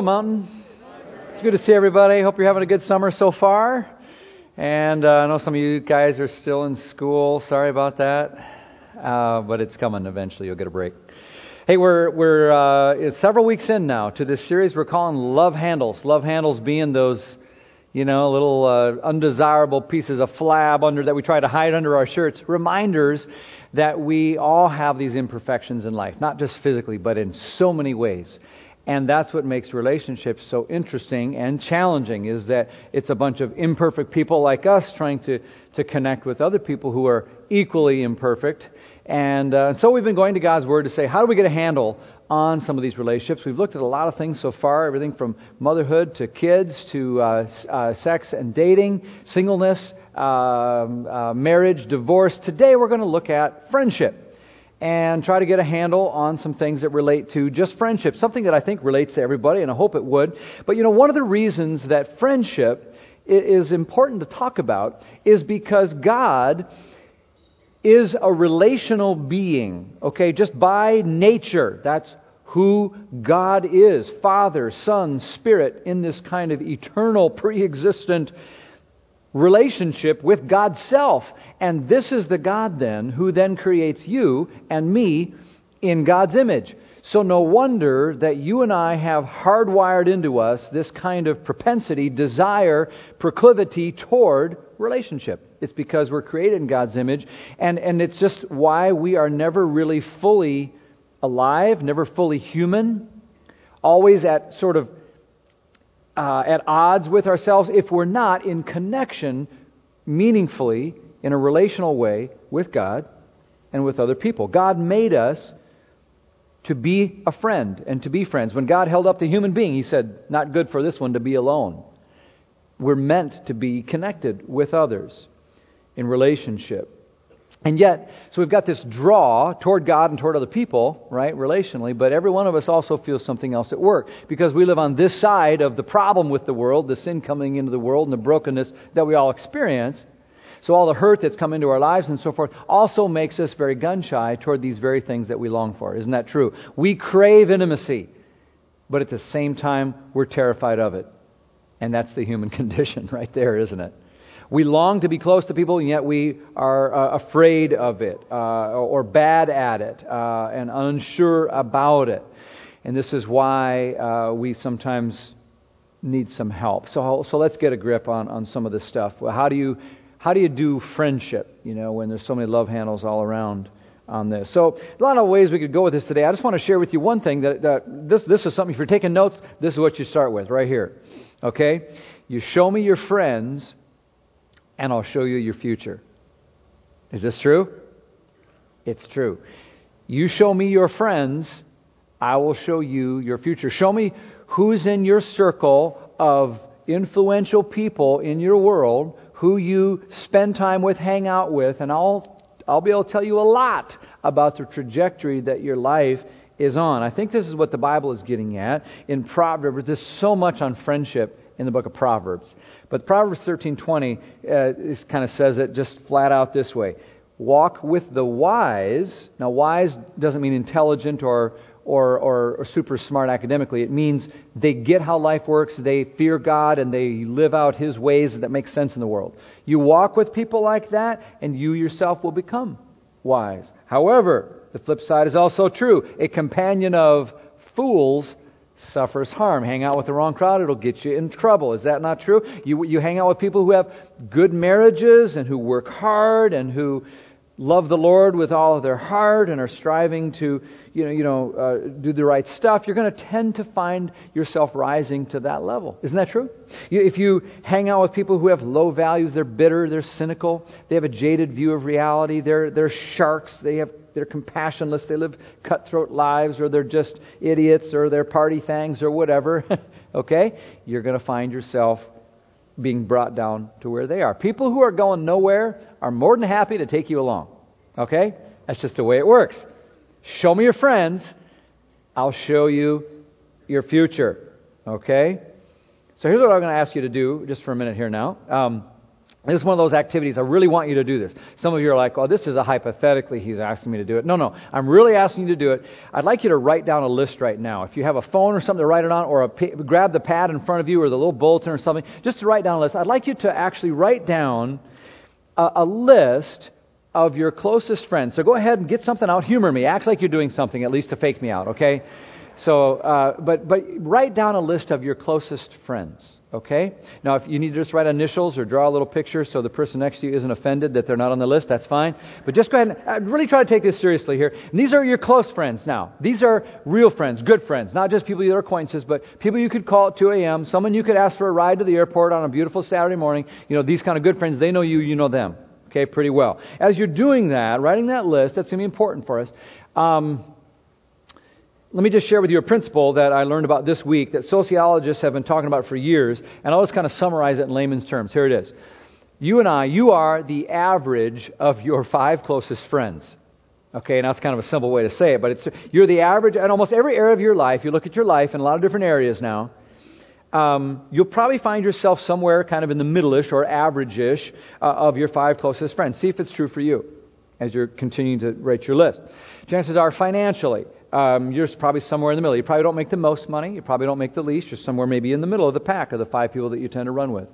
Hello, Mountain. It's good to see everybody. Hope you're having a good summer so far. And uh, I know some of you guys are still in school. Sorry about that. Uh, but it's coming eventually. You'll get a break. Hey, we're, we're uh, several weeks in now to this series we're calling Love Handles. Love Handles being those, you know, little uh, undesirable pieces of flab under that we try to hide under our shirts. Reminders that we all have these imperfections in life, not just physically, but in so many ways. And that's what makes relationships so interesting and challenging is that it's a bunch of imperfect people like us trying to, to connect with other people who are equally imperfect. And uh, so we've been going to God's Word to say, how do we get a handle on some of these relationships? We've looked at a lot of things so far, everything from motherhood to kids to uh, uh, sex and dating, singleness, um, uh, marriage, divorce. Today we're going to look at friendship and try to get a handle on some things that relate to just friendship, something that I think relates to everybody, and I hope it would. But you know, one of the reasons that friendship is important to talk about is because God is a relational being, okay, just by nature. That's who God is Father, Son, Spirit, in this kind of eternal, pre existent relationship with God's self. And this is the God then who then creates you and me in God's image. So no wonder that you and I have hardwired into us this kind of propensity, desire, proclivity toward relationship. It's because we're created in God's image, and, and it's just why we are never really fully alive, never fully human, always at sort of uh, at odds with ourselves if we're not in connection meaningfully in a relational way with God and with other people. God made us to be a friend and to be friends. When God held up the human being, He said, Not good for this one to be alone. We're meant to be connected with others in relationship. And yet, so we've got this draw toward God and toward other people, right, relationally, but every one of us also feels something else at work because we live on this side of the problem with the world, the sin coming into the world and the brokenness that we all experience. So all the hurt that's come into our lives and so forth also makes us very gun shy toward these very things that we long for. Isn't that true? We crave intimacy, but at the same time, we're terrified of it. And that's the human condition right there, isn't it? We long to be close to people, and yet we are uh, afraid of it, uh, or bad at it, uh, and unsure about it. And this is why uh, we sometimes need some help. So, so let's get a grip on, on some of this stuff. Well, how do you how do you do friendship? You know, when there's so many love handles all around on this. So a lot of ways we could go with this today. I just want to share with you one thing that, that this this is something. If you're taking notes, this is what you start with right here. Okay, you show me your friends and I'll show you your future. Is this true? It's true. You show me your friends, I will show you your future. Show me who's in your circle of influential people in your world, who you spend time with, hang out with, and I'll, I'll be able to tell you a lot about the trajectory that your life is on. I think this is what the Bible is getting at. In Proverbs, there's so much on friendship in the book of Proverbs. But Proverbs 13:20 uh, kind of says it just flat out this way: Walk with the wise. Now, wise doesn't mean intelligent or or, or, or, super smart academically. It means they get how life works, they fear God, and they live out His ways that make sense in the world. You walk with people like that, and you yourself will become wise. However, the flip side is also true. A companion of fools suffers harm. Hang out with the wrong crowd, it'll get you in trouble. Is that not true? You, you hang out with people who have good marriages and who work hard and who love the Lord with all of their heart and are striving to, you know, you know, uh, do the right stuff, you're going to tend to find yourself rising to that level. Isn't that true? You, if you hang out with people who have low values, they're bitter, they're cynical, they have a jaded view of reality, they're, they're sharks, they have they're compassionless, they live cutthroat lives, or they're just idiots, or they're party things, or whatever, okay? You're going to find yourself being brought down to where they are. People who are going nowhere are more than happy to take you along, okay? That's just the way it works. Show me your friends, I'll show you your future, okay? So here's what I'm going to ask you to do just for a minute here now. Um, This is one of those activities. I really want you to do this. Some of you are like, oh, this is a hypothetically, he's asking me to do it. No, no. I'm really asking you to do it. I'd like you to write down a list right now. If you have a phone or something to write it on, or a, grab the pad in front of you or the little bulletin or something, just to write down a list. I'd like you to actually write down a, a list of your closest friends. So go ahead and get something out. Humor me. Act like you're doing something, at least to fake me out, okay? So, uh, but, but write down a list of your closest friends. Okay? Now, if you need to just write initials or draw a little picture so the person next to you isn't offended that they're not on the list, that's fine. But just go ahead and uh, really try to take this seriously here. And these are your close friends now. These are real friends, good friends, not just people you're acquaintances, but people you could call at 2 a.m., someone you could ask for a ride to the airport on a beautiful Saturday morning. You know, these kind of good friends, they know you, you know them. Okay, pretty well. As you're doing that, writing that list, that's going to be important for us. Um, let me just share with you a principle that I learned about this week that sociologists have been talking about for years, and I'll just kind of summarize it in layman's terms. Here it is. You and I, you are the average of your five closest friends. Okay, and that's kind of a simple way to say it, but it's, you're the average in almost every area of your life. You look at your life in a lot of different areas now. Um, you'll probably find yourself somewhere kind of in the middle-ish or average-ish uh, of your five closest friends. See if it's true for you as you're continuing to rate your list. Chances are financially, um, you're probably somewhere in the middle. You probably don't make the most money. You probably don't make the least. You're somewhere maybe in the middle of the pack of the five people that you tend to run with.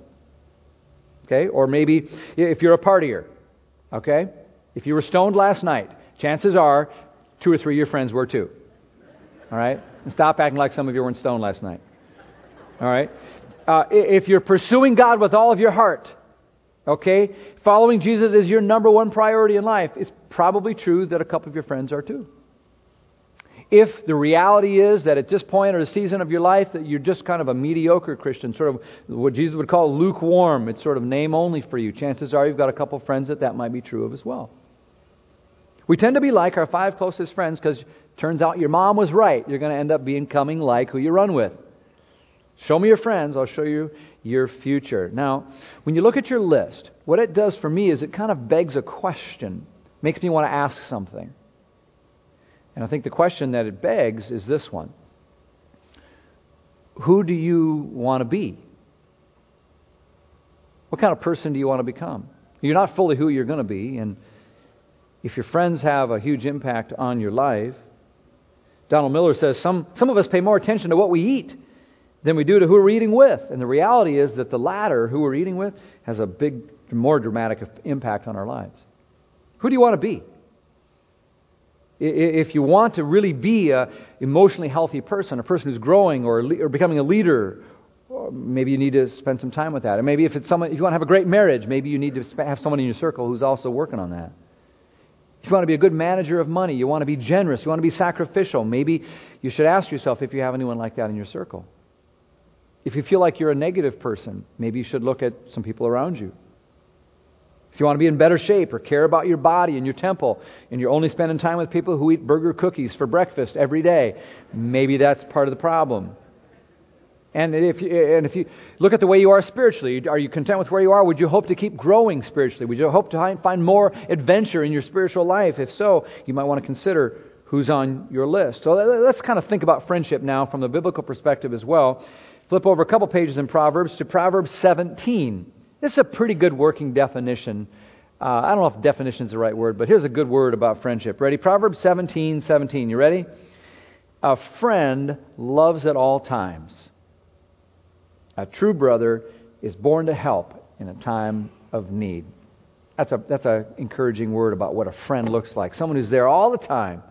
Okay? Or maybe if you're a partier. Okay? If you were stoned last night, chances are two or three of your friends were too. All right? And stop acting like some of you weren't stoned last night. All right? Uh, if you're pursuing God with all of your heart, okay, following Jesus is your number one priority in life, it's probably true that a couple of your friends are too. If the reality is that at this point or the season of your life that you're just kind of a mediocre Christian, sort of what Jesus would call lukewarm, it's sort of name only for you, chances are you've got a couple friends that that might be true of as well. We tend to be like our five closest friends because turns out your mom was right. You're going to end up becoming like who you run with. Show me your friends, I'll show you your future. Now, when you look at your list, what it does for me is it kind of begs a question, makes me want to ask something. And I think the question that it begs is this one Who do you want to be? What kind of person do you want to become? You're not fully who you're going to be, and if your friends have a huge impact on your life, Donald Miller says some, some of us pay more attention to what we eat than we do to who we're eating with. And the reality is that the latter, who we're eating with, has a big, more dramatic impact on our lives. Who do you want to be? If you want to really be an emotionally healthy person, a person who's growing or, or becoming a leader, maybe you need to spend some time with that. And maybe if it's someone, if you want to have a great marriage, maybe you need to have someone in your circle who's also working on that. If you want to be a good manager of money, you want to be generous, you want to be sacrificial, maybe you should ask yourself if you have anyone like that in your circle. If you feel like you're a negative person, maybe you should look at some people around you. If you want to be in better shape or care about your body and your temple, and you're only spending time with people who eat burger cookies for breakfast every day, maybe that's part of the problem. And if, you, and if you look at the way you are spiritually, are you content with where you are? Would you hope to keep growing spiritually? Would you hope to find more adventure in your spiritual life? If so, you might want to consider who's on your list. So let's kind of think about friendship now from the biblical perspective as well. Flip over a couple pages in Proverbs to Proverbs 17. This is a pretty good working definition. Uh, I don't know if definition is the right word, but here's a good word about friendship. Ready? Proverbs 17, 17. You ready? A friend loves at all times. A true brother is born to help in a time of need. That's a that's an encouraging word about what a friend looks like. Someone who's there all the time.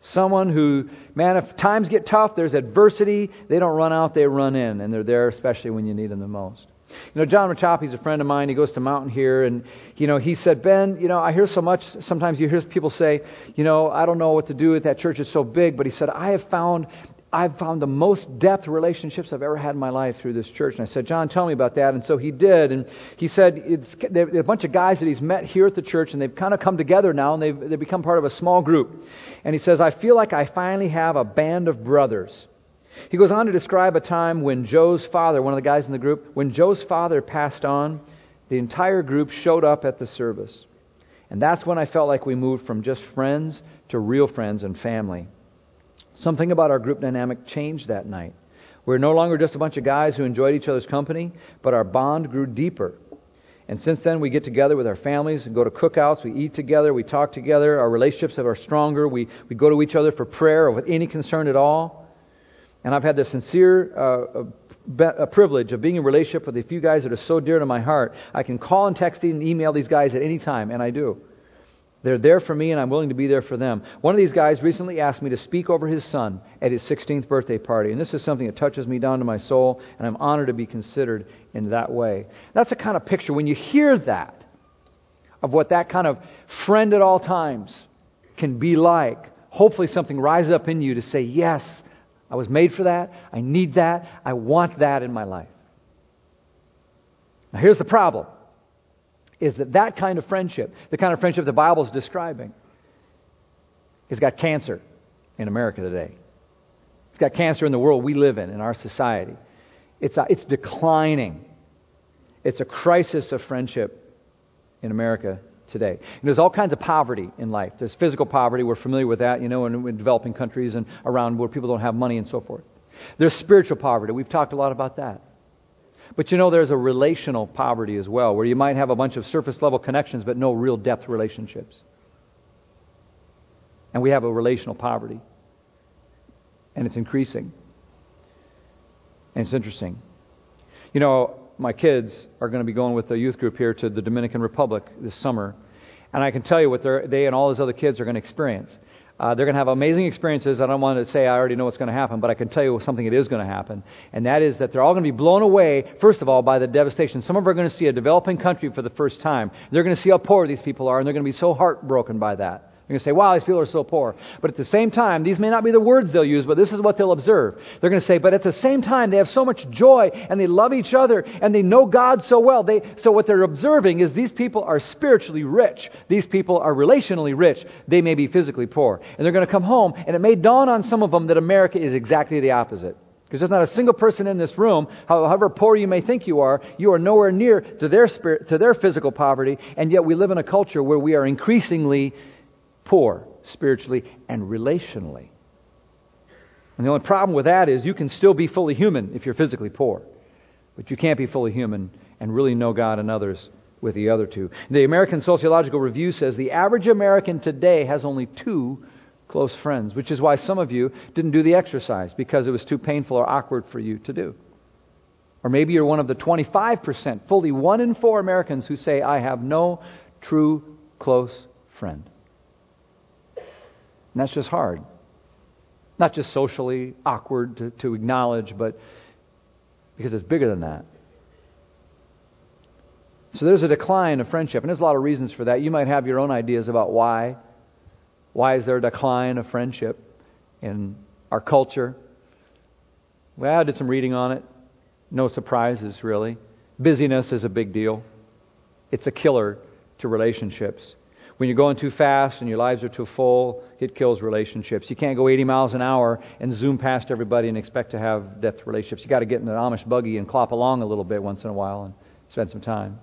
Someone who, man, if times get tough, there's adversity, they don't run out, they run in, and they're there especially when you need them the most. You know, John Machapi's a friend of mine. He goes to Mountain here, and you know, he said, Ben, you know, I hear so much. Sometimes you hear people say, you know, I don't know what to do with that church. It's so big. But he said, I have found I've found the most depth relationships I've ever had in my life through this church. And I said, John, tell me about that. And so he did. And he said, it's a bunch of guys that he's met here at the church, and they've kind of come together now, and they've, they've become part of a small group. And he says, I feel like I finally have a band of brothers. He goes on to describe a time when Joe's father, one of the guys in the group, when Joe's father passed on, the entire group showed up at the service. And that's when I felt like we moved from just friends to real friends and family. Something about our group dynamic changed that night. We're no longer just a bunch of guys who enjoyed each other's company, but our bond grew deeper. And since then, we get together with our families and go to cookouts. We eat together. We talk together. Our relationships are stronger. We, we go to each other for prayer or with any concern at all. And I've had the sincere uh, a privilege of being in relationship with a few guys that are so dear to my heart. I can call and text and email these guys at any time, and I do. They're there for me, and I'm willing to be there for them. One of these guys recently asked me to speak over his son at his 16th birthday party, and this is something that touches me down to my soul, and I'm honored to be considered in that way. That's a kind of picture. When you hear that, of what that kind of friend at all times can be like, hopefully something rises up in you to say, Yes, I was made for that. I need that. I want that in my life. Now, here's the problem is that that kind of friendship, the kind of friendship the Bible is describing, has got cancer in America today. It's got cancer in the world we live in, in our society. It's, uh, it's declining. It's a crisis of friendship in America today. And there's all kinds of poverty in life. There's physical poverty. We're familiar with that, you know, in, in developing countries and around where people don't have money and so forth. There's spiritual poverty. We've talked a lot about that. But you know, there's a relational poverty as well, where you might have a bunch of surface level connections but no real depth relationships. And we have a relational poverty. And it's increasing. And it's interesting. You know, my kids are going to be going with a youth group here to the Dominican Republic this summer. And I can tell you what they and all those other kids are going to experience. Uh, they're going to have amazing experiences. I don't want to say I already know what's going to happen, but I can tell you something that is going to happen. And that is that they're all going to be blown away, first of all, by the devastation. Some of them are going to see a developing country for the first time. They're going to see how poor these people are, and they're going to be so heartbroken by that. They're going to say, wow, these people are so poor. But at the same time, these may not be the words they'll use, but this is what they'll observe. They're going to say, but at the same time, they have so much joy and they love each other and they know God so well. They, so what they're observing is these people are spiritually rich. These people are relationally rich. They may be physically poor. And they're going to come home and it may dawn on some of them that America is exactly the opposite. Because there's not a single person in this room, however poor you may think you are, you are nowhere near to their spirit, to their physical poverty, and yet we live in a culture where we are increasingly poor spiritually and relationally. And the only problem with that is you can still be fully human if you're physically poor, but you can't be fully human and really know God and others with the other two. The American Sociological Review says the average American today has only two close friends, which is why some of you didn't do the exercise because it was too painful or awkward for you to do. Or maybe you're one of the 25%, fully one in four Americans who say, I have no true close friend. And that's just hard. Not just socially awkward to, to acknowledge, but because it's bigger than that. So there's a decline of friendship, and there's a lot of reasons for that. You might have your own ideas about why. Why is there a decline of friendship in our culture? Well, I did some reading on it. No surprises, really. Busyness is a big deal. It's a killer to relationships. When you're going too fast and your lives are too full, it kills relationships. You can't go 80 miles an hour and zoom past everybody and expect to have depth relationships. You've got to get in an Amish buggy and clop along a little bit once in a while and spend some time.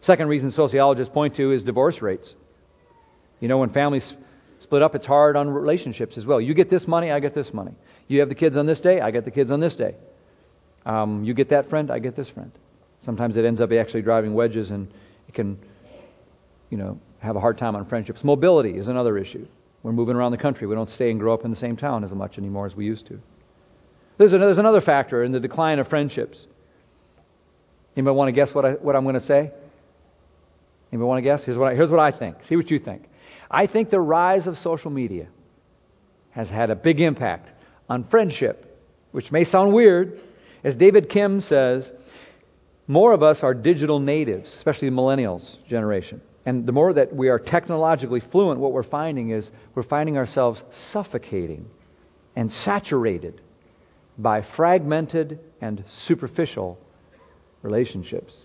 Second reason sociologists point to is divorce rates. You know, when families split up, it's hard on relationships as well. You get this money, I get this money. You have the kids on this day, I get the kids on this day. Um, you get that friend, I get this friend. Sometimes it ends up actually driving wedges, and it can, you know, have a hard time on friendships. Mobility is another issue. We're moving around the country. We don't stay and grow up in the same town as much anymore as we used to. There's another, there's another factor in the decline of friendships. Anybody want to guess what, I, what I'm going to say? Anybody want to guess? Here's what, I, here's what I think. See what you think. I think the rise of social media has had a big impact on friendship, which may sound weird. As David Kim says, more of us are digital natives, especially the millennials generation. And the more that we are technologically fluent, what we're finding is we're finding ourselves suffocating and saturated by fragmented and superficial relationships.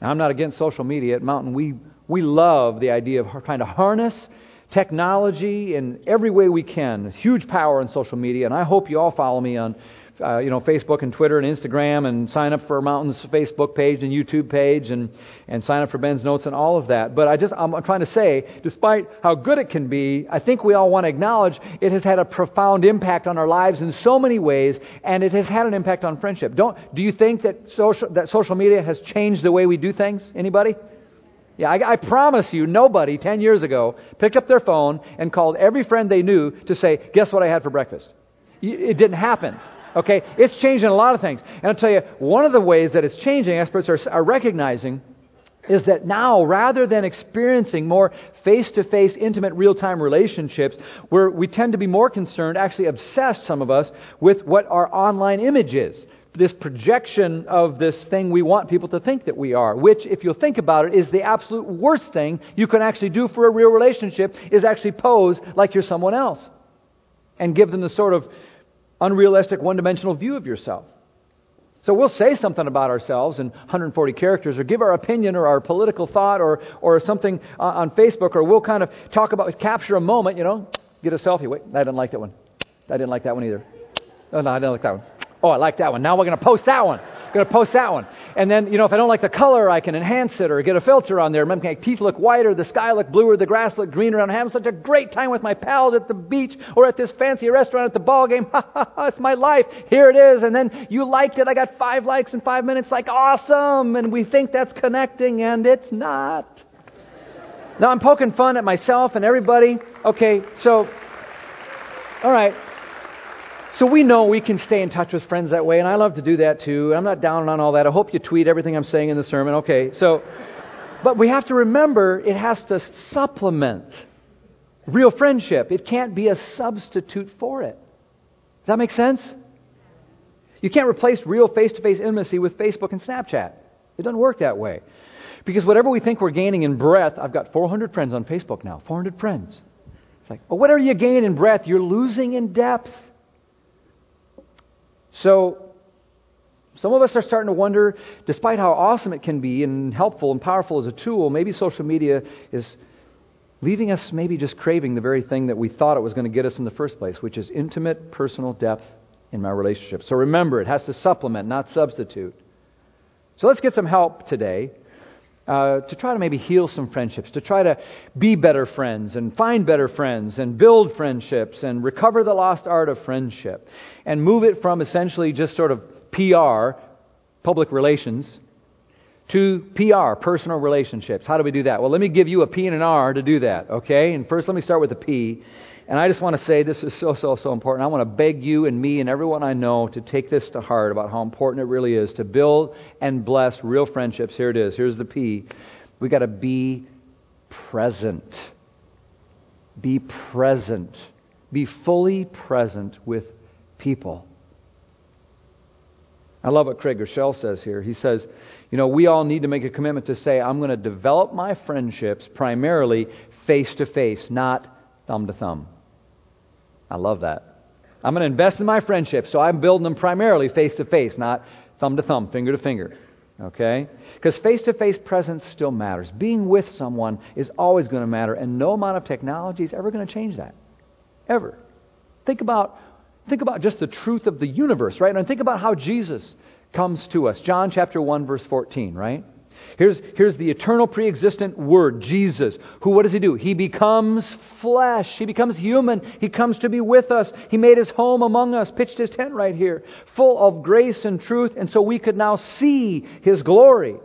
Now, I'm not against social media. At Mountain, we, we love the idea of trying to harness technology in every way we can. Huge power in social media, and I hope you all follow me on uh, you know, Facebook and Twitter and Instagram and sign up for Mountain's Facebook page and YouTube page and, and sign up for Ben's Notes and all of that. But I just, I'm trying to say, despite how good it can be, I think we all want to acknowledge it has had a profound impact on our lives in so many ways, and it has had an impact on friendship. Don't, do you think that social, that social media has changed the way we do things? Anybody? Yeah, I, I, promise you, nobody 10 years ago picked up their phone and called every friend they knew to say, Guess what I had for breakfast? It didn't happen. Okay? It's changing a lot of things. And I'll tell you, one of the ways that it's changing, experts are, are recognizing, is that now, rather than experiencing more face to face, intimate, real time relationships, where we tend to be more concerned, actually obsessed, some of us, with what our online image is. This projection of this thing we want people to think that we are, which, if you'll think about it, is the absolute worst thing you can actually do for a real relationship, is actually pose like you're someone else. And give them the sort of unrealistic, one dimensional view of yourself. So we'll say something about ourselves in 140 characters, or give our opinion or our political thought or, or something uh, on Facebook, or we'll kind of talk about, capture a moment, you know, get a selfie. Wait, I didn't like that one. I didn't like that one either. Oh, no, I didn't like that one. Oh, I like that one. Now we're going to post that one going to post that one. And then, you know, if I don't like the color, I can enhance it or get a filter on there. Make my teeth look whiter, the sky look bluer, the grass look greener. I'm having such a great time with my pals at the beach or at this fancy restaurant at the ball game. Ha ha ha, it's my life. Here it is. And then you liked it. I got five likes in five minutes. Like, awesome. And we think that's connecting, and it's not. Now I'm poking fun at myself and everybody. Okay, so, all right. So we know we can stay in touch with friends that way, and I love to do that too. I'm not down on all that. I hope you tweet everything I'm saying in the sermon. Okay, so, but we have to remember it has to supplement real friendship. It can't be a substitute for it. Does that make sense? You can't replace real face to face intimacy with Facebook and Snapchat. It doesn't work that way. Because whatever we think we're gaining in breadth, I've got 400 friends on Facebook now. 400 friends. It's like, well, whatever you gain in breadth, you're losing in depth. So, some of us are starting to wonder, despite how awesome it can be and helpful and powerful as a tool, maybe social media is leaving us maybe just craving the very thing that we thought it was going to get us in the first place, which is intimate personal depth in my relationship. So remember, it has to supplement, not substitute. So let's get some help today uh, to try to maybe heal some friendships, to try to be better friends and find better friends and build friendships and recover the lost art of friendship and move it from essentially just sort of PR, public relations, to PR, personal relationships. How do we do that? Well, let me give you a P and an R to do that, okay? And first, let me start with the P. And I just want to say this is so, so, so important. I want to beg you and me and everyone I know to take this to heart about how important it really is to build and bless real friendships. Here it is. Here's the P. we got to be present. Be present. Be fully present with people. I love what Craig Groeschel says here. He says, you know, we all need to make a commitment to say, I'm going to develop my friendships primarily face to face, not thumb to thumb. I love that. I'm going to invest in my friendships, so I'm building them primarily face to face, not thumb to thumb, finger to finger. Okay? Because face to face presence still matters. Being with someone is always going to matter, and no amount of technology is ever going to change that. Ever. Think about, think about just the truth of the universe, right? And think about how Jesus comes to us. John chapter 1, verse 14, right? Here's, here's the eternal pre-existent Word, Jesus, who, what does He do? He becomes flesh. He becomes human. He comes to be with us. He made His home among us, pitched His tent right here, full of grace and truth, and so we could now see His glory.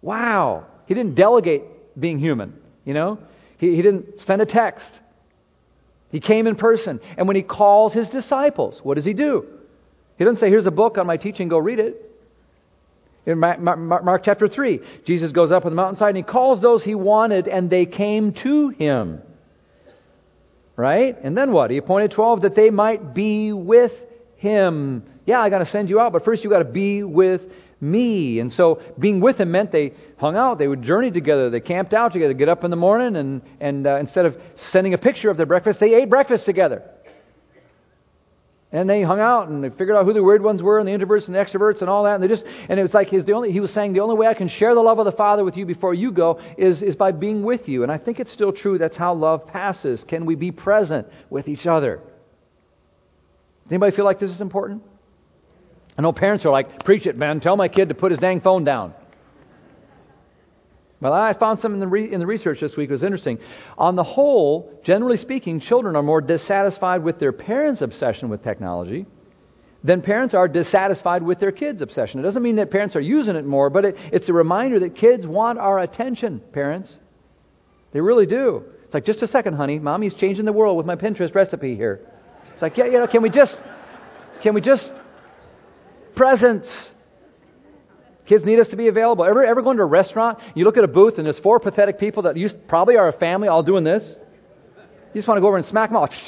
Wow. He didn't delegate being human, you know? He, he didn't send a text. He came in person. And when He calls His disciples, what does He do? He doesn't say, here's a book on my teaching, go read it. In Mark chapter 3, Jesus goes up on the mountainside and he calls those he wanted, and they came to him. Right? And then what? He appointed 12 that they might be with him. Yeah, I got to send you out, but first you got to be with me. And so being with him meant they hung out, they would journey together, they camped out together, get up in the morning, and, and uh, instead of sending a picture of their breakfast, they ate breakfast together. And they hung out and they figured out who the weird ones were and the introverts and the extroverts and all that. And they just and it was like he's the only he was saying the only way I can share the love of the Father with you before you go is, is by being with you. And I think it's still true that's how love passes. Can we be present with each other? Does anybody feel like this is important? I know parents are like, preach it, man. Tell my kid to put his dang phone down. Well, I found something in the, re- in the research this week was interesting. On the whole, generally speaking, children are more dissatisfied with their parents' obsession with technology than parents are dissatisfied with their kids' obsession. It doesn't mean that parents are using it more, but it, it's a reminder that kids want our attention, parents. They really do. It's like, just a second, honey. Mommy's changing the world with my Pinterest recipe here. It's like, yeah, you know, can we just, can we just, presents. Kids need us to be available. Ever, ever go into a restaurant, you look at a booth and there's four pathetic people that you probably are a family all doing this? You just want to go over and smack them off.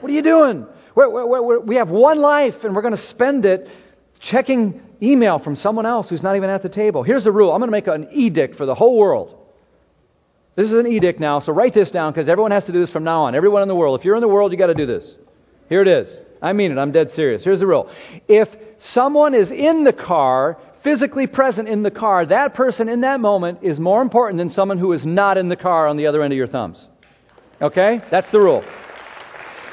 What are you doing? We're, we're, we're, we have one life and we're going to spend it checking email from someone else who's not even at the table. Here's the rule I'm going to make an edict for the whole world. This is an edict now, so write this down because everyone has to do this from now on. Everyone in the world. If you're in the world, you've got to do this. Here it is. I mean it. I'm dead serious. Here's the rule. If someone is in the car physically present in the car, that person in that moment is more important than someone who is not in the car on the other end of your thumbs. Okay? That's the rule.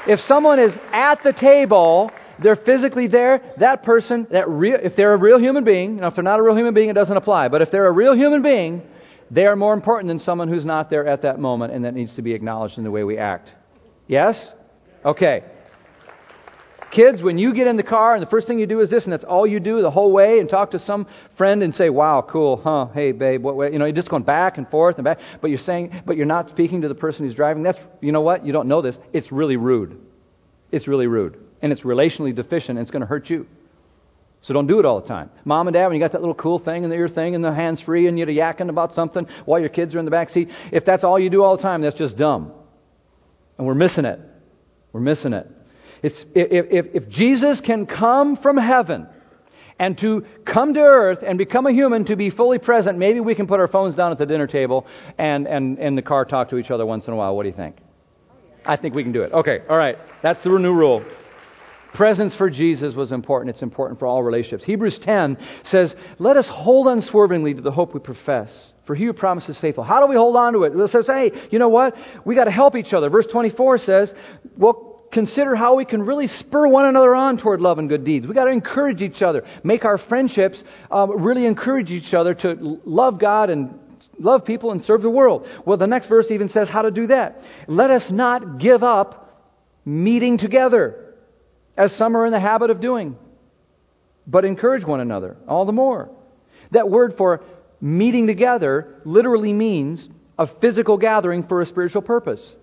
If someone is at the table, they're physically there, that person, that real, if they're a real human being, you know, if they're not a real human being, it doesn't apply. But if they're a real human being, they are more important than someone who's not there at that moment and that needs to be acknowledged in the way we act. Yes? Okay. Kids, when you get in the car and the first thing you do is this, and that's all you do the whole way, and talk to some friend and say, "Wow, cool, huh? Hey, babe, what?" You know, you're just going back and forth and back, but you're saying, but you're not speaking to the person who's driving. That's, you know what? You don't know this. It's really rude. It's really rude, and it's relationally deficient, and it's going to hurt you. So don't do it all the time. Mom and dad, when you got that little cool thing in the ear thing and the hands free, and you're yakking about something while your kids are in the back seat, if that's all you do all the time, that's just dumb, and we're missing it. We're missing it. It's, if, if, if Jesus can come from heaven and to come to earth and become a human to be fully present, maybe we can put our phones down at the dinner table and, and in the car talk to each other once in a while. What do you think? I think we can do it. Okay, all right. That's the new rule. Presence for Jesus was important. It's important for all relationships. Hebrews 10 says, Let us hold unswervingly to the hope we profess. For he who promises faithful. How do we hold on to it? It says, hey, you know what? We got to help each other. Verse 24 says, well, consider how we can really spur one another on toward love and good deeds. We've got to encourage each other, make our friendships um, really encourage each other to love God and love people and serve the world. Well, the next verse even says how to do that. Let us not give up meeting together, as some are in the habit of doing, but encourage one another all the more. That word for meeting together literally means a physical gathering for a spiritual purpose.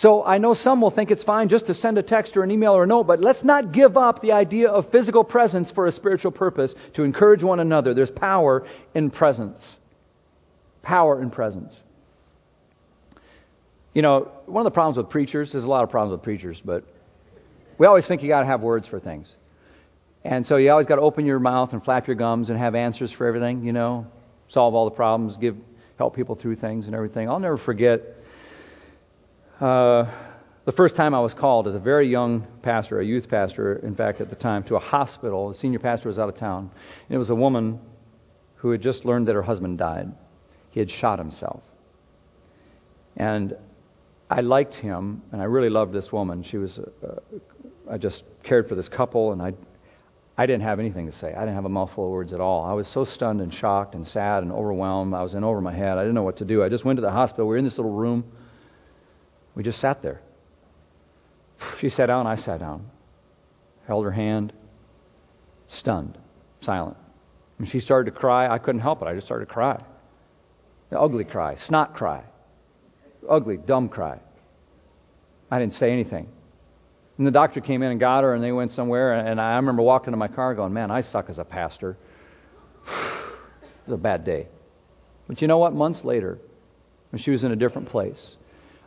So I know some will think it's fine just to send a text or an email or a note, but let's not give up the idea of physical presence for a spiritual purpose to encourage one another. There's power in presence. Power in presence. You know, one of the problems with preachers, there's a lot of problems with preachers, but we always think you got to have words for things. And so you always got to open your mouth and flap your gums and have answers for everything, you know, solve all the problems, give help people through things and everything. I'll never forget uh, the first time I was called as a very young pastor, a youth pastor, in fact, at the time, to a hospital. The senior pastor was out of town. And it was a woman who had just learned that her husband died. He had shot himself. And I liked him, and I really loved this woman. She was, uh, I just cared for this couple, and I, I didn't have anything to say. I didn't have a mouthful of words at all. I was so stunned and shocked and sad and overwhelmed. I was in over my head. I didn't know what to do. I just went to the hospital. We were in this little room. We just sat there. She sat down, I sat down. Held her hand, stunned, silent. And she started to cry. I couldn't help it. I just started to cry. An ugly cry, snot cry, ugly, dumb cry. I didn't say anything. And the doctor came in and got her, and they went somewhere. And I remember walking to my car going, Man, I suck as a pastor. it was a bad day. But you know what? Months later, when she was in a different place,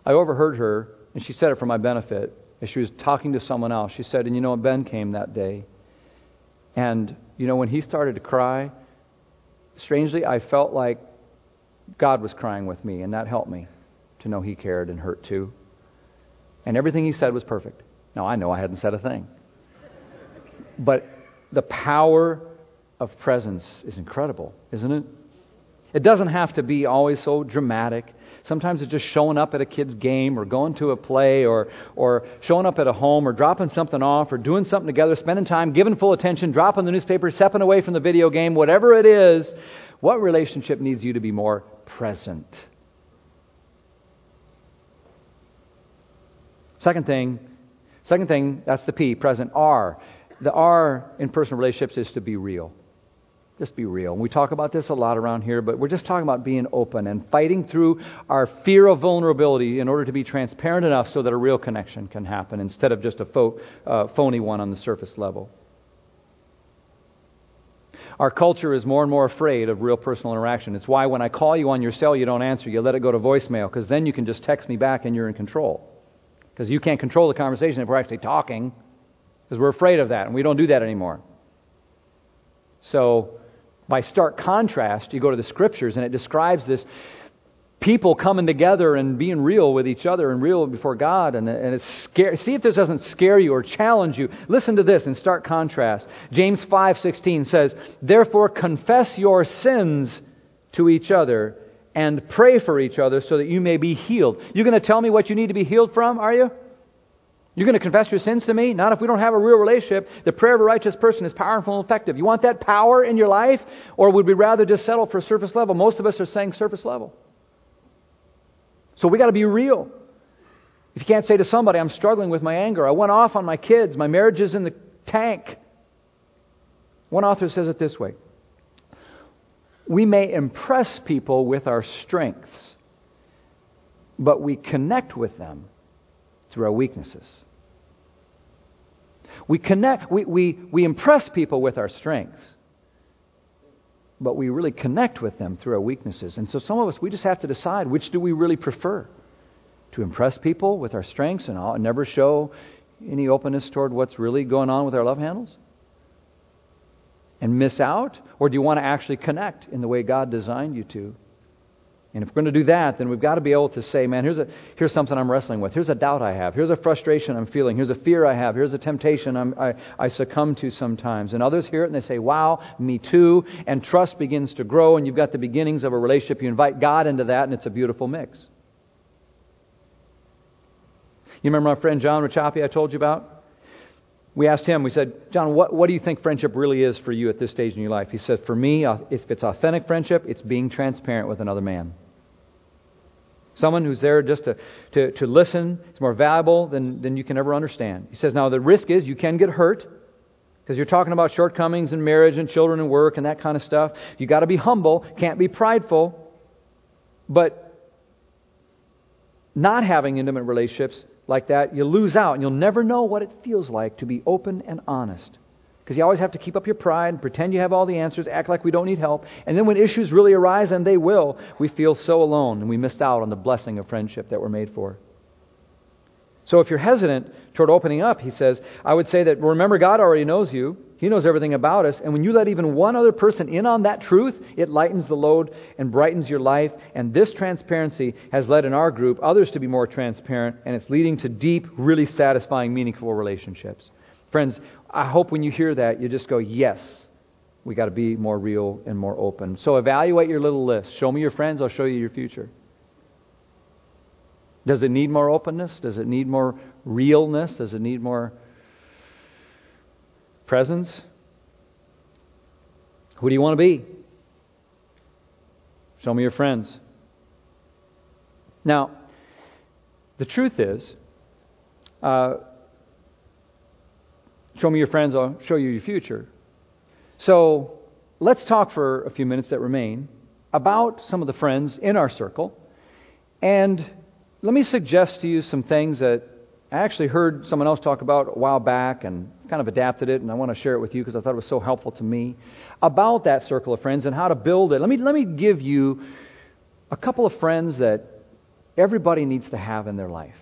I overheard her, and she said it for my benefit, as she was talking to someone else. She said, And you know, Ben came that day. And, you know, when he started to cry, strangely, I felt like God was crying with me, and that helped me to know he cared and hurt too. And everything he said was perfect. Now, I know I hadn't said a thing. But the power of presence is incredible, isn't it? It doesn't have to be always so dramatic. Sometimes it's just showing up at a kid's game or going to a play or, or showing up at a home or dropping something off or doing something together, spending time, giving full attention, dropping the newspaper, stepping away from the video game, whatever it is. What relationship needs you to be more present? Second thing, second thing, that's the P, present. R. The R in personal relationships is to be real. Just be real. And we talk about this a lot around here, but we're just talking about being open and fighting through our fear of vulnerability in order to be transparent enough so that a real connection can happen instead of just a fo- uh, phony one on the surface level. Our culture is more and more afraid of real personal interaction. It's why when I call you on your cell, you don't answer. You let it go to voicemail because then you can just text me back and you're in control. Because you can't control the conversation if we're actually talking because we're afraid of that and we don't do that anymore. So, by stark contrast, you go to the scriptures and it describes this people coming together and being real with each other and real before God. And, and it's scary. See if this doesn't scare you or challenge you. Listen to this in stark contrast. James 5:16 says, "Therefore confess your sins to each other and pray for each other so that you may be healed." You going to tell me what you need to be healed from, are you? You're going to confess your sins to me? Not if we don't have a real relationship. The prayer of a righteous person is powerful and effective. You want that power in your life? Or would we rather just settle for surface level? Most of us are saying surface level. So we got to be real. If you can't say to somebody, I'm struggling with my anger, I went off on my kids, my marriage is in the tank. One author says it this way We may impress people with our strengths, but we connect with them through our weaknesses. We connect, we, we, we impress people with our strengths, but we really connect with them through our weaknesses. And so some of us, we just have to decide which do we really prefer? To impress people with our strengths and, all, and never show any openness toward what's really going on with our love handles? And miss out? Or do you want to actually connect in the way God designed you to? And if we're going to do that, then we've got to be able to say, man, here's, a, here's something I'm wrestling with. Here's a doubt I have. Here's a frustration I'm feeling. Here's a fear I have. Here's a temptation I, I succumb to sometimes. And others hear it and they say, wow, me too. And trust begins to grow, and you've got the beginnings of a relationship. You invite God into that, and it's a beautiful mix. You remember my friend John Rachapi I told you about? We asked him, we said, John, what, what do you think friendship really is for you at this stage in your life? He said, For me, if it's authentic friendship, it's being transparent with another man. Someone who's there just to, to, to listen is more valuable than, than you can ever understand. He says, now the risk is you can get hurt because you're talking about shortcomings in marriage and children and work and that kind of stuff. You've got to be humble, can't be prideful. But not having intimate relationships like that, you lose out and you'll never know what it feels like to be open and honest. Because you always have to keep up your pride and pretend you have all the answers, act like we don't need help. And then when issues really arise, and they will, we feel so alone and we missed out on the blessing of friendship that we're made for. So if you're hesitant toward opening up, he says, I would say that remember, God already knows you. He knows everything about us. And when you let even one other person in on that truth, it lightens the load and brightens your life. And this transparency has led in our group others to be more transparent, and it's leading to deep, really satisfying, meaningful relationships. Friends, I hope when you hear that, you just go, yes, we got to be more real and more open. So evaluate your little list. Show me your friends, I'll show you your future. Does it need more openness? Does it need more realness? Does it need more presence? Who do you want to be? Show me your friends. Now, the truth is, uh, Show me your friends, I'll show you your future. So let's talk for a few minutes that remain about some of the friends in our circle. And let me suggest to you some things that I actually heard someone else talk about a while back and kind of adapted it, and I want to share it with you because I thought it was so helpful to me about that circle of friends and how to build it. Let me, let me give you a couple of friends that everybody needs to have in their life.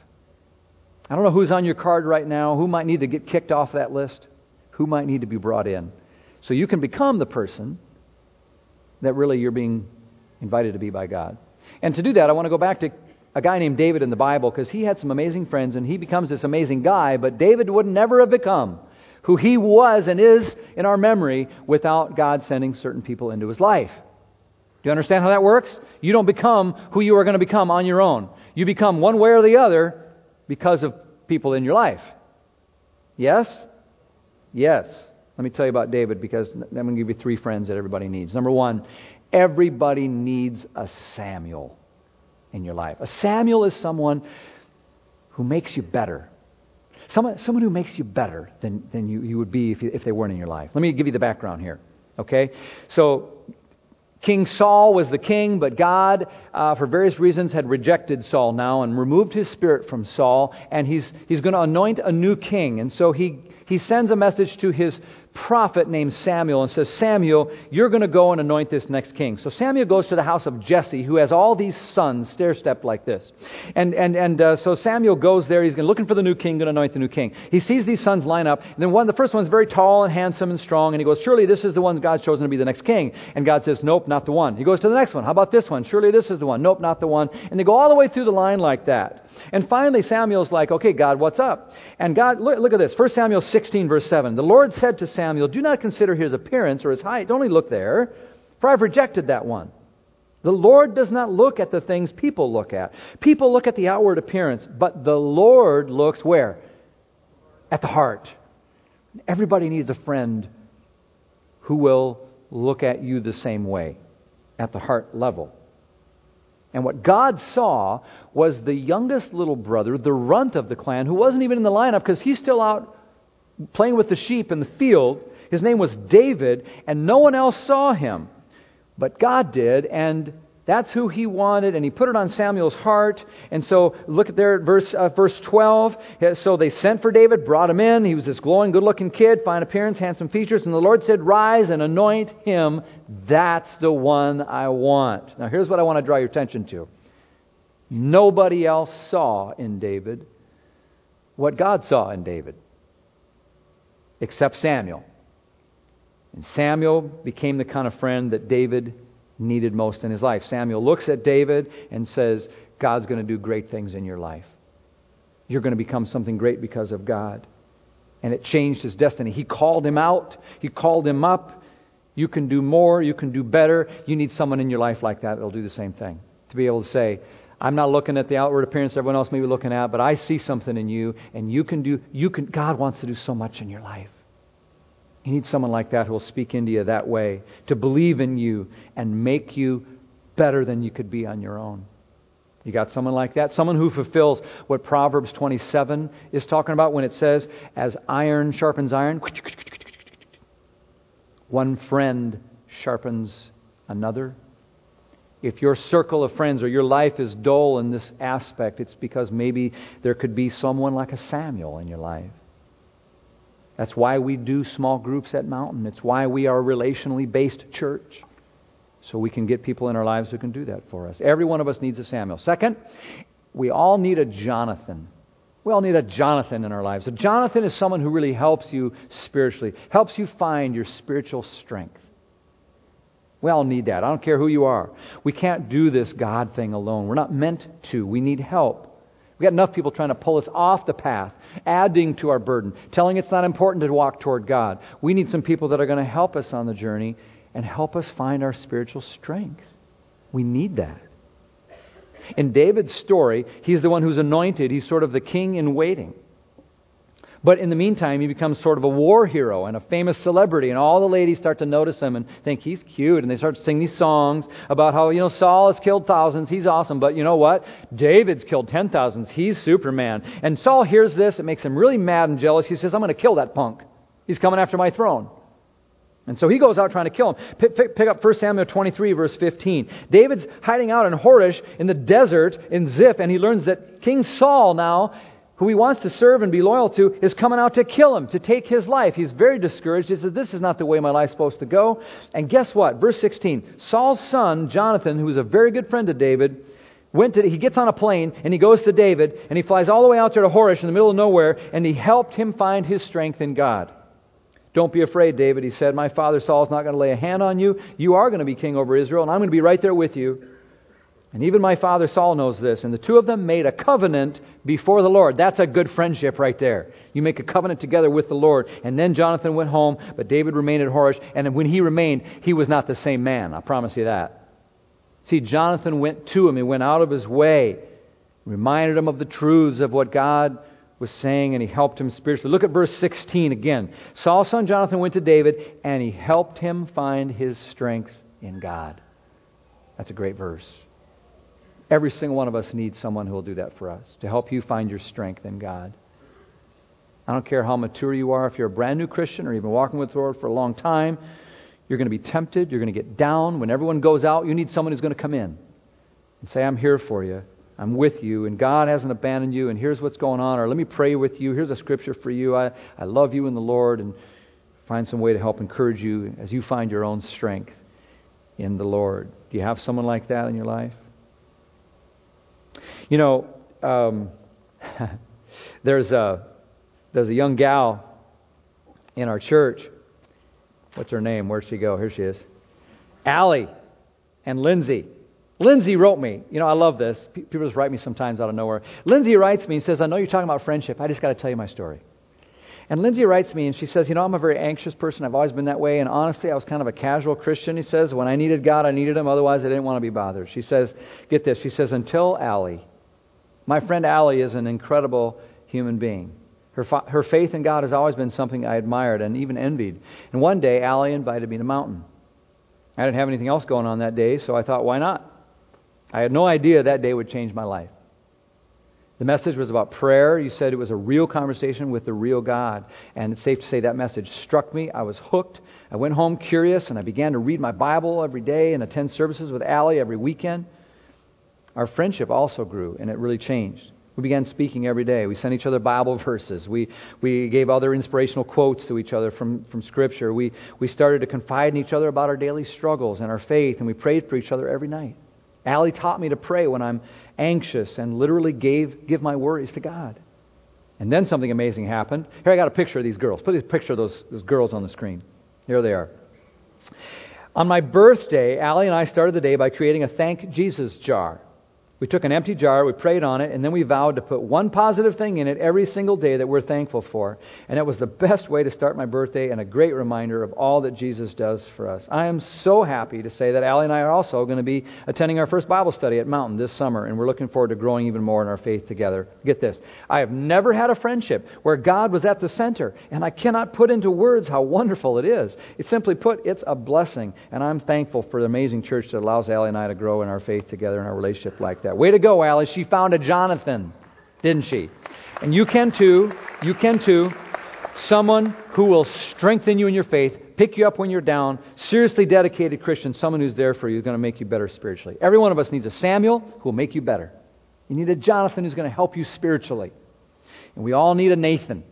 I don't know who's on your card right now, who might need to get kicked off that list, who might need to be brought in. So you can become the person that really you're being invited to be by God. And to do that, I want to go back to a guy named David in the Bible because he had some amazing friends and he becomes this amazing guy, but David would never have become who he was and is in our memory without God sending certain people into his life. Do you understand how that works? You don't become who you are going to become on your own. You become one way or the other because of people in your life. Yes? Yes. Let me tell you about David because I'm going to give you three friends that everybody needs. Number one, everybody needs a Samuel in your life. A Samuel is someone who makes you better. Someone, someone who makes you better than, than you, you would be if, you, if they weren't in your life. Let me give you the background here. Okay? So, King Saul was the king, but God, uh, for various reasons, had rejected Saul now and removed his spirit from Saul, and he's, he's going to anoint a new king. And so he, he sends a message to his prophet named Samuel and says, Samuel, you're going to go and anoint this next king. So Samuel goes to the house of Jesse, who has all these sons stair stepped like this. And, and, and uh, so Samuel goes there. He's looking for the new king, going to anoint the new king. He sees these sons line up. And then one, the first one's very tall and handsome and strong. And he goes, Surely this is the one God's chosen to be the next king. And God says, Nope, not the one. He goes to the next one. How about this one? Surely this is the one. Nope, not the one. And they go all the way through the line like that. And finally, Samuel's like, Okay, God, what's up? And God, look, look at this. 1 Samuel 16, verse 7. The Lord said to Samuel, Do not consider his appearance or his height. Don't only look there, for I've rejected that one. The Lord does not look at the things people look at. People look at the outward appearance, but the Lord looks where? At the heart. Everybody needs a friend who will look at you the same way, at the heart level. And what God saw was the youngest little brother, the runt of the clan, who wasn't even in the lineup because he's still out playing with the sheep in the field. His name was David, and no one else saw him. But God did, and that's who he wanted, and he put it on Samuel's heart. And so, look at there at verse, uh, verse 12. So they sent for David, brought him in. He was this glowing, good looking kid, fine appearance, handsome features. And the Lord said, Rise and anoint him. That's the one I want. Now, here's what I want to draw your attention to. Nobody else saw in David what God saw in David, except Samuel. And Samuel became the kind of friend that David needed most in his life. Samuel looks at David and says, God's going to do great things in your life. You're going to become something great because of God. And it changed his destiny. He called him out, he called him up. You can do more, you can do better. You need someone in your life like that that'll do the same thing. To be able to say, I'm not looking at the outward appearance everyone else may be looking at, but I see something in you, and you can do, you can, God wants to do so much in your life. You need someone like that who will speak into you that way, to believe in you and make you better than you could be on your own. You got someone like that? Someone who fulfills what Proverbs 27 is talking about when it says, as iron sharpens iron, one friend sharpens another. If your circle of friends or your life is dull in this aspect, it's because maybe there could be someone like a Samuel in your life. That's why we do small groups at Mountain. It's why we are a relationally based church. So we can get people in our lives who can do that for us. Every one of us needs a Samuel. Second, we all need a Jonathan. We all need a Jonathan in our lives. A Jonathan is someone who really helps you spiritually, helps you find your spiritual strength. We all need that. I don't care who you are. We can't do this God thing alone. We're not meant to. We need help. We've got enough people trying to pull us off the path, adding to our burden, telling it's not important to walk toward God. We need some people that are going to help us on the journey and help us find our spiritual strength. We need that. In David's story, he's the one who's anointed. He's sort of the king in waiting. But in the meantime, he becomes sort of a war hero and a famous celebrity, and all the ladies start to notice him and think he's cute, and they start to sing these songs about how, you know, Saul has killed thousands, he's awesome, but you know what? David's killed ten thousands, he's Superman. And Saul hears this, it makes him really mad and jealous. He says, I'm going to kill that punk. He's coming after my throne. And so he goes out trying to kill him. Pick, pick, pick, up 1 Samuel 23, verse 15. David's hiding out in Horesh in the desert in Ziph, and he learns that King Saul now who he wants to serve and be loyal to, is coming out to kill him, to take his life. He's very discouraged. He says, This is not the way my life's supposed to go. And guess what? Verse 16 Saul's son, Jonathan, who was a very good friend of David, went to, he gets on a plane and he goes to David and he flies all the way out there to Horesh in the middle of nowhere and he helped him find his strength in God. Don't be afraid, David, he said. My father Saul's not going to lay a hand on you. You are going to be king over Israel and I'm going to be right there with you. And even my father Saul knows this. And the two of them made a covenant before the Lord. That's a good friendship right there. You make a covenant together with the Lord. And then Jonathan went home, but David remained at Horesh. And when he remained, he was not the same man. I promise you that. See, Jonathan went to him. He went out of his way, reminded him of the truths of what God was saying, and he helped him spiritually. Look at verse 16 again. Saul's son Jonathan went to David, and he helped him find his strength in God. That's a great verse. Every single one of us needs someone who will do that for us, to help you find your strength in God. I don't care how mature you are, if you're a brand new Christian or you've been walking with the Lord for a long time, you're going to be tempted, you're going to get down. When everyone goes out, you need someone who's going to come in and say, I'm here for you. I'm with you, and God hasn't abandoned you, and here's what's going on, or let me pray with you. Here's a scripture for you. I, I love you in the Lord, and find some way to help encourage you as you find your own strength in the Lord. Do you have someone like that in your life? You know, um, there's a there's a young gal in our church. What's her name? Where'd she go? Here she is. Allie and Lindsay. Lindsay wrote me. You know, I love this. People just write me sometimes out of nowhere. Lindsay writes me and says, I know you're talking about friendship. I just got to tell you my story. And Lindsay writes me and she says, You know, I'm a very anxious person. I've always been that way. And honestly, I was kind of a casual Christian. He says, When I needed God, I needed Him. Otherwise, I didn't want to be bothered. She says, Get this. She says, Until Allie, my friend Allie is an incredible human being. Her, fa- her faith in God has always been something I admired and even envied. And one day, Allie invited me to Mountain. I didn't have anything else going on that day, so I thought, why not? I had no idea that day would change my life. The message was about prayer. You said it was a real conversation with the real God. And it's safe to say that message struck me. I was hooked. I went home curious and I began to read my Bible every day and attend services with Allie every weekend. Our friendship also grew and it really changed. We began speaking every day. We sent each other Bible verses. We, we gave other inspirational quotes to each other from, from Scripture. We, we started to confide in each other about our daily struggles and our faith, and we prayed for each other every night. Allie taught me to pray when I'm anxious and literally gave give my worries to God. And then something amazing happened. Here I got a picture of these girls. Put this picture of those, those girls on the screen. Here they are. On my birthday, Allie and I started the day by creating a thank Jesus jar. We took an empty jar, we prayed on it, and then we vowed to put one positive thing in it every single day that we're thankful for. And it was the best way to start my birthday and a great reminder of all that Jesus does for us. I am so happy to say that Allie and I are also going to be attending our first Bible study at Mountain this summer, and we're looking forward to growing even more in our faith together. Get this. I have never had a friendship where God was at the center, and I cannot put into words how wonderful it is. It's simply put, it's a blessing, and I'm thankful for the amazing church that allows Allie and I to grow in our faith together in our relationship like that that. Way to go, Alice. She found a Jonathan, didn't she? And you can too. You can too. Someone who will strengthen you in your faith, pick you up when you're down, seriously dedicated Christian, someone who's there for you, going to make you better spiritually. Every one of us needs a Samuel who will make you better. You need a Jonathan who's going to help you spiritually. And we all need a Nathan.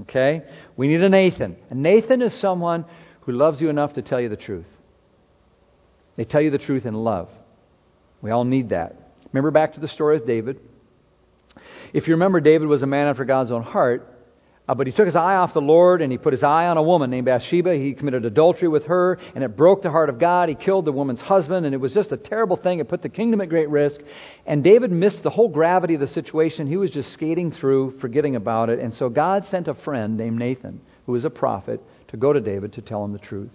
Okay? We need a Nathan. A Nathan is someone who loves you enough to tell you the truth. They tell you the truth in love. We all need that. Remember back to the story of David. If you remember, David was a man after God's own heart, uh, but he took his eye off the Lord and he put his eye on a woman named Bathsheba. He committed adultery with her, and it broke the heart of God. He killed the woman's husband, and it was just a terrible thing. It put the kingdom at great risk. And David missed the whole gravity of the situation. He was just skating through, forgetting about it. And so God sent a friend named Nathan, who was a prophet, to go to David to tell him the truth.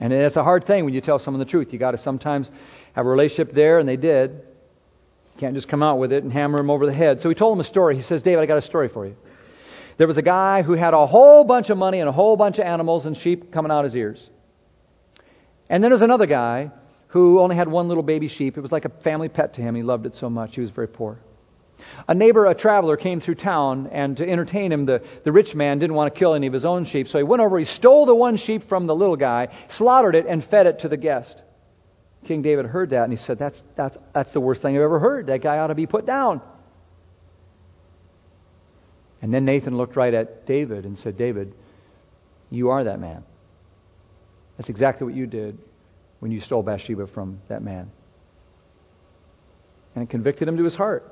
And it's a hard thing when you tell someone the truth. You got to sometimes have a relationship there, and they did. You can't just come out with it and hammer him over the head. So he told him a story. He says, David, I got a story for you. There was a guy who had a whole bunch of money and a whole bunch of animals and sheep coming out his ears. And then there's another guy who only had one little baby sheep. It was like a family pet to him. He loved it so much. He was very poor. A neighbor, a traveler, came through town, and to entertain him, the, the rich man didn't want to kill any of his own sheep. So he went over, he stole the one sheep from the little guy, slaughtered it, and fed it to the guest. King David heard that and he said, That's, that's, that's the worst thing I've ever heard. That guy ought to be put down. And then Nathan looked right at David and said, David, you are that man. That's exactly what you did when you stole Bathsheba from that man. And it convicted him to his heart.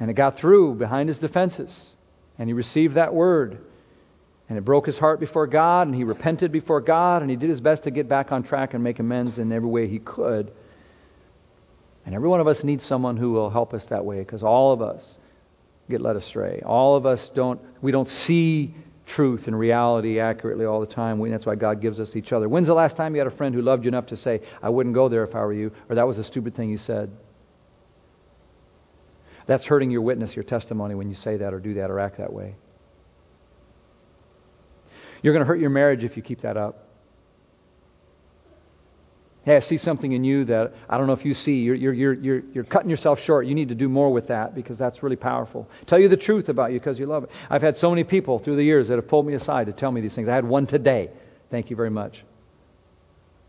And it got through behind his defenses. And he received that word. And it broke his heart before God, and he repented before God, and he did his best to get back on track and make amends in every way he could. And every one of us needs someone who will help us that way, because all of us get led astray. All of us don't, we don't see truth and reality accurately all the time. We, that's why God gives us each other. When's the last time you had a friend who loved you enough to say, I wouldn't go there if I were you, or that was a stupid thing you said? That's hurting your witness, your testimony when you say that or do that or act that way. You're going to hurt your marriage if you keep that up. Hey, I see something in you that I don't know if you see. You're, you're, you're, you're, cutting yourself short. You need to do more with that because that's really powerful. Tell you the truth about you because you love it. I've had so many people through the years that have pulled me aside to tell me these things. I had one today. Thank you very much.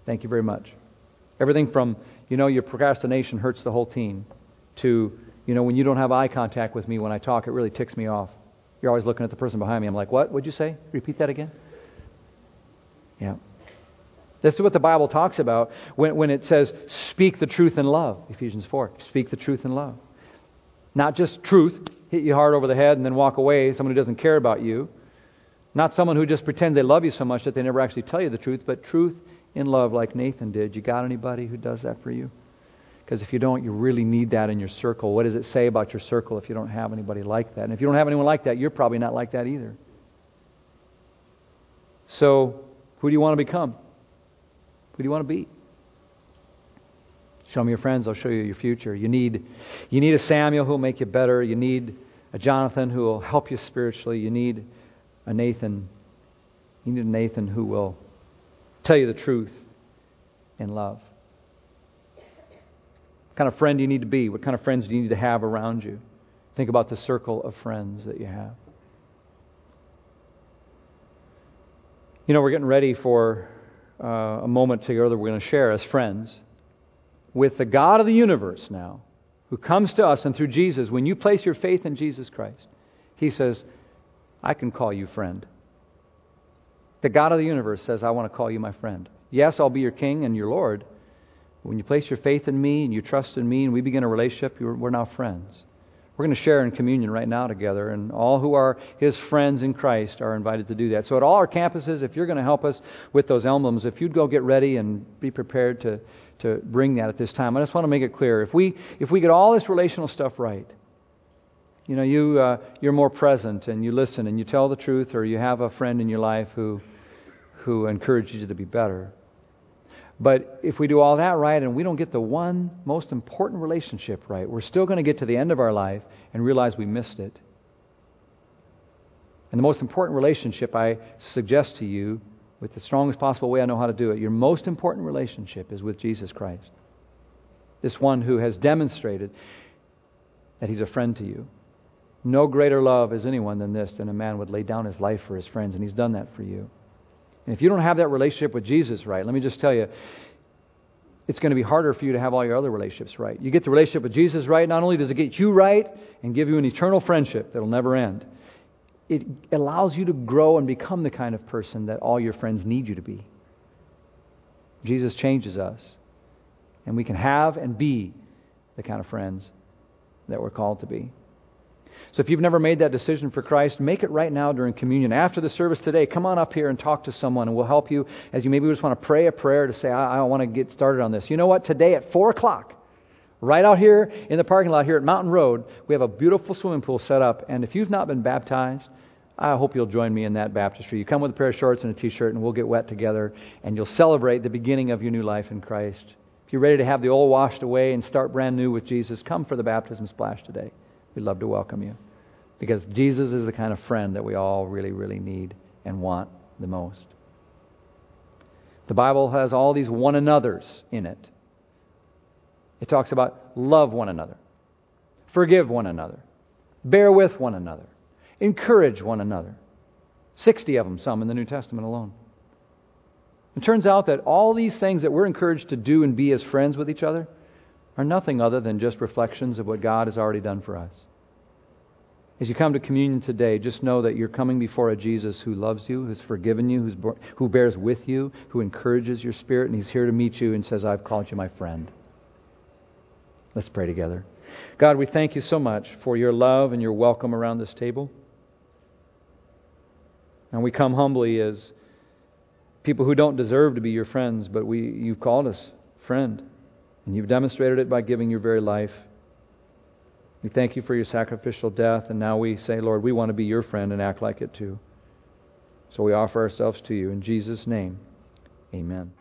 Thank you very much. Everything from, you know, your procrastination hurts the whole team to, you know, when you don't have eye contact with me when I talk, it really ticks me off. You're always looking at the person behind me. I'm like, what? What'd you say? Repeat that again? Yeah. This is what the Bible talks about when, when it says, speak the truth in love. Ephesians 4. Speak the truth in love. Not just truth, hit you hard over the head and then walk away, someone who doesn't care about you. Not someone who just pretend they love you so much that they never actually tell you the truth, but truth in love like Nathan did. You got anybody who does that for you? Because if you don't, you really need that in your circle. What does it say about your circle if you don't have anybody like that? And if you don't have anyone like that, you're probably not like that either. So, who do you want to become? Who do you want to be? Show me your friends, I'll show you your future. You need, you need a Samuel who will make you better. You need a Jonathan who will help you spiritually. You need a Nathan. You need a Nathan who will tell you the truth in love. What kind of friend do you need to be? What kind of friends do you need to have around you? Think about the circle of friends that you have. You know, we're getting ready for uh, a moment together that we're going to share as friends with the God of the universe now, who comes to us and through Jesus, when you place your faith in Jesus Christ, He says, I can call you friend. The God of the universe says, I want to call you my friend. Yes, I'll be your king and your Lord. When you place your faith in me and you trust in me and we begin a relationship, we're now friends. We're going to share in communion right now together, and all who are his friends in Christ are invited to do that. So, at all our campuses, if you're going to help us with those emblems, if you'd go get ready and be prepared to, to bring that at this time, I just want to make it clear. If we, if we get all this relational stuff right, you know, you, uh, you're more present and you listen and you tell the truth, or you have a friend in your life who, who encourages you to be better. But if we do all that right and we don't get the one most important relationship right, we're still going to get to the end of our life and realize we missed it. And the most important relationship I suggest to you, with the strongest possible way I know how to do it, your most important relationship is with Jesus Christ. This one who has demonstrated that he's a friend to you. No greater love is anyone than this, than a man would lay down his life for his friends, and he's done that for you. And if you don't have that relationship with Jesus right, let me just tell you, it's going to be harder for you to have all your other relationships right. You get the relationship with Jesus right, not only does it get you right and give you an eternal friendship that'll never end, it allows you to grow and become the kind of person that all your friends need you to be. Jesus changes us, and we can have and be the kind of friends that we're called to be. So if you've never made that decision for Christ, make it right now during communion. After the service today, come on up here and talk to someone, and we'll help you as you maybe just want to pray a prayer to say, I, I want to get started on this. You know what? Today at 4 o'clock, right out here in the parking lot here at Mountain Road, we have a beautiful swimming pool set up. And if you've not been baptized, I hope you'll join me in that baptistry. You come with a pair of shorts and a t shirt, and we'll get wet together, and you'll celebrate the beginning of your new life in Christ. If you're ready to have the old washed away and start brand new with Jesus, come for the baptism splash today. We'd love to welcome you. Because Jesus is the kind of friend that we all really, really need and want the most. The Bible has all these one another's in it. It talks about love one another, forgive one another, bear with one another, encourage one another. 60 of them, some in the New Testament alone. It turns out that all these things that we're encouraged to do and be as friends with each other are nothing other than just reflections of what God has already done for us. As you come to communion today, just know that you're coming before a Jesus who loves you, who's forgiven you, who's, who bears with you, who encourages your spirit, and he's here to meet you and says, I've called you my friend. Let's pray together. God, we thank you so much for your love and your welcome around this table. And we come humbly as people who don't deserve to be your friends, but we, you've called us friend. And you've demonstrated it by giving your very life. We thank you for your sacrificial death, and now we say, Lord, we want to be your friend and act like it too. So we offer ourselves to you. In Jesus' name, amen.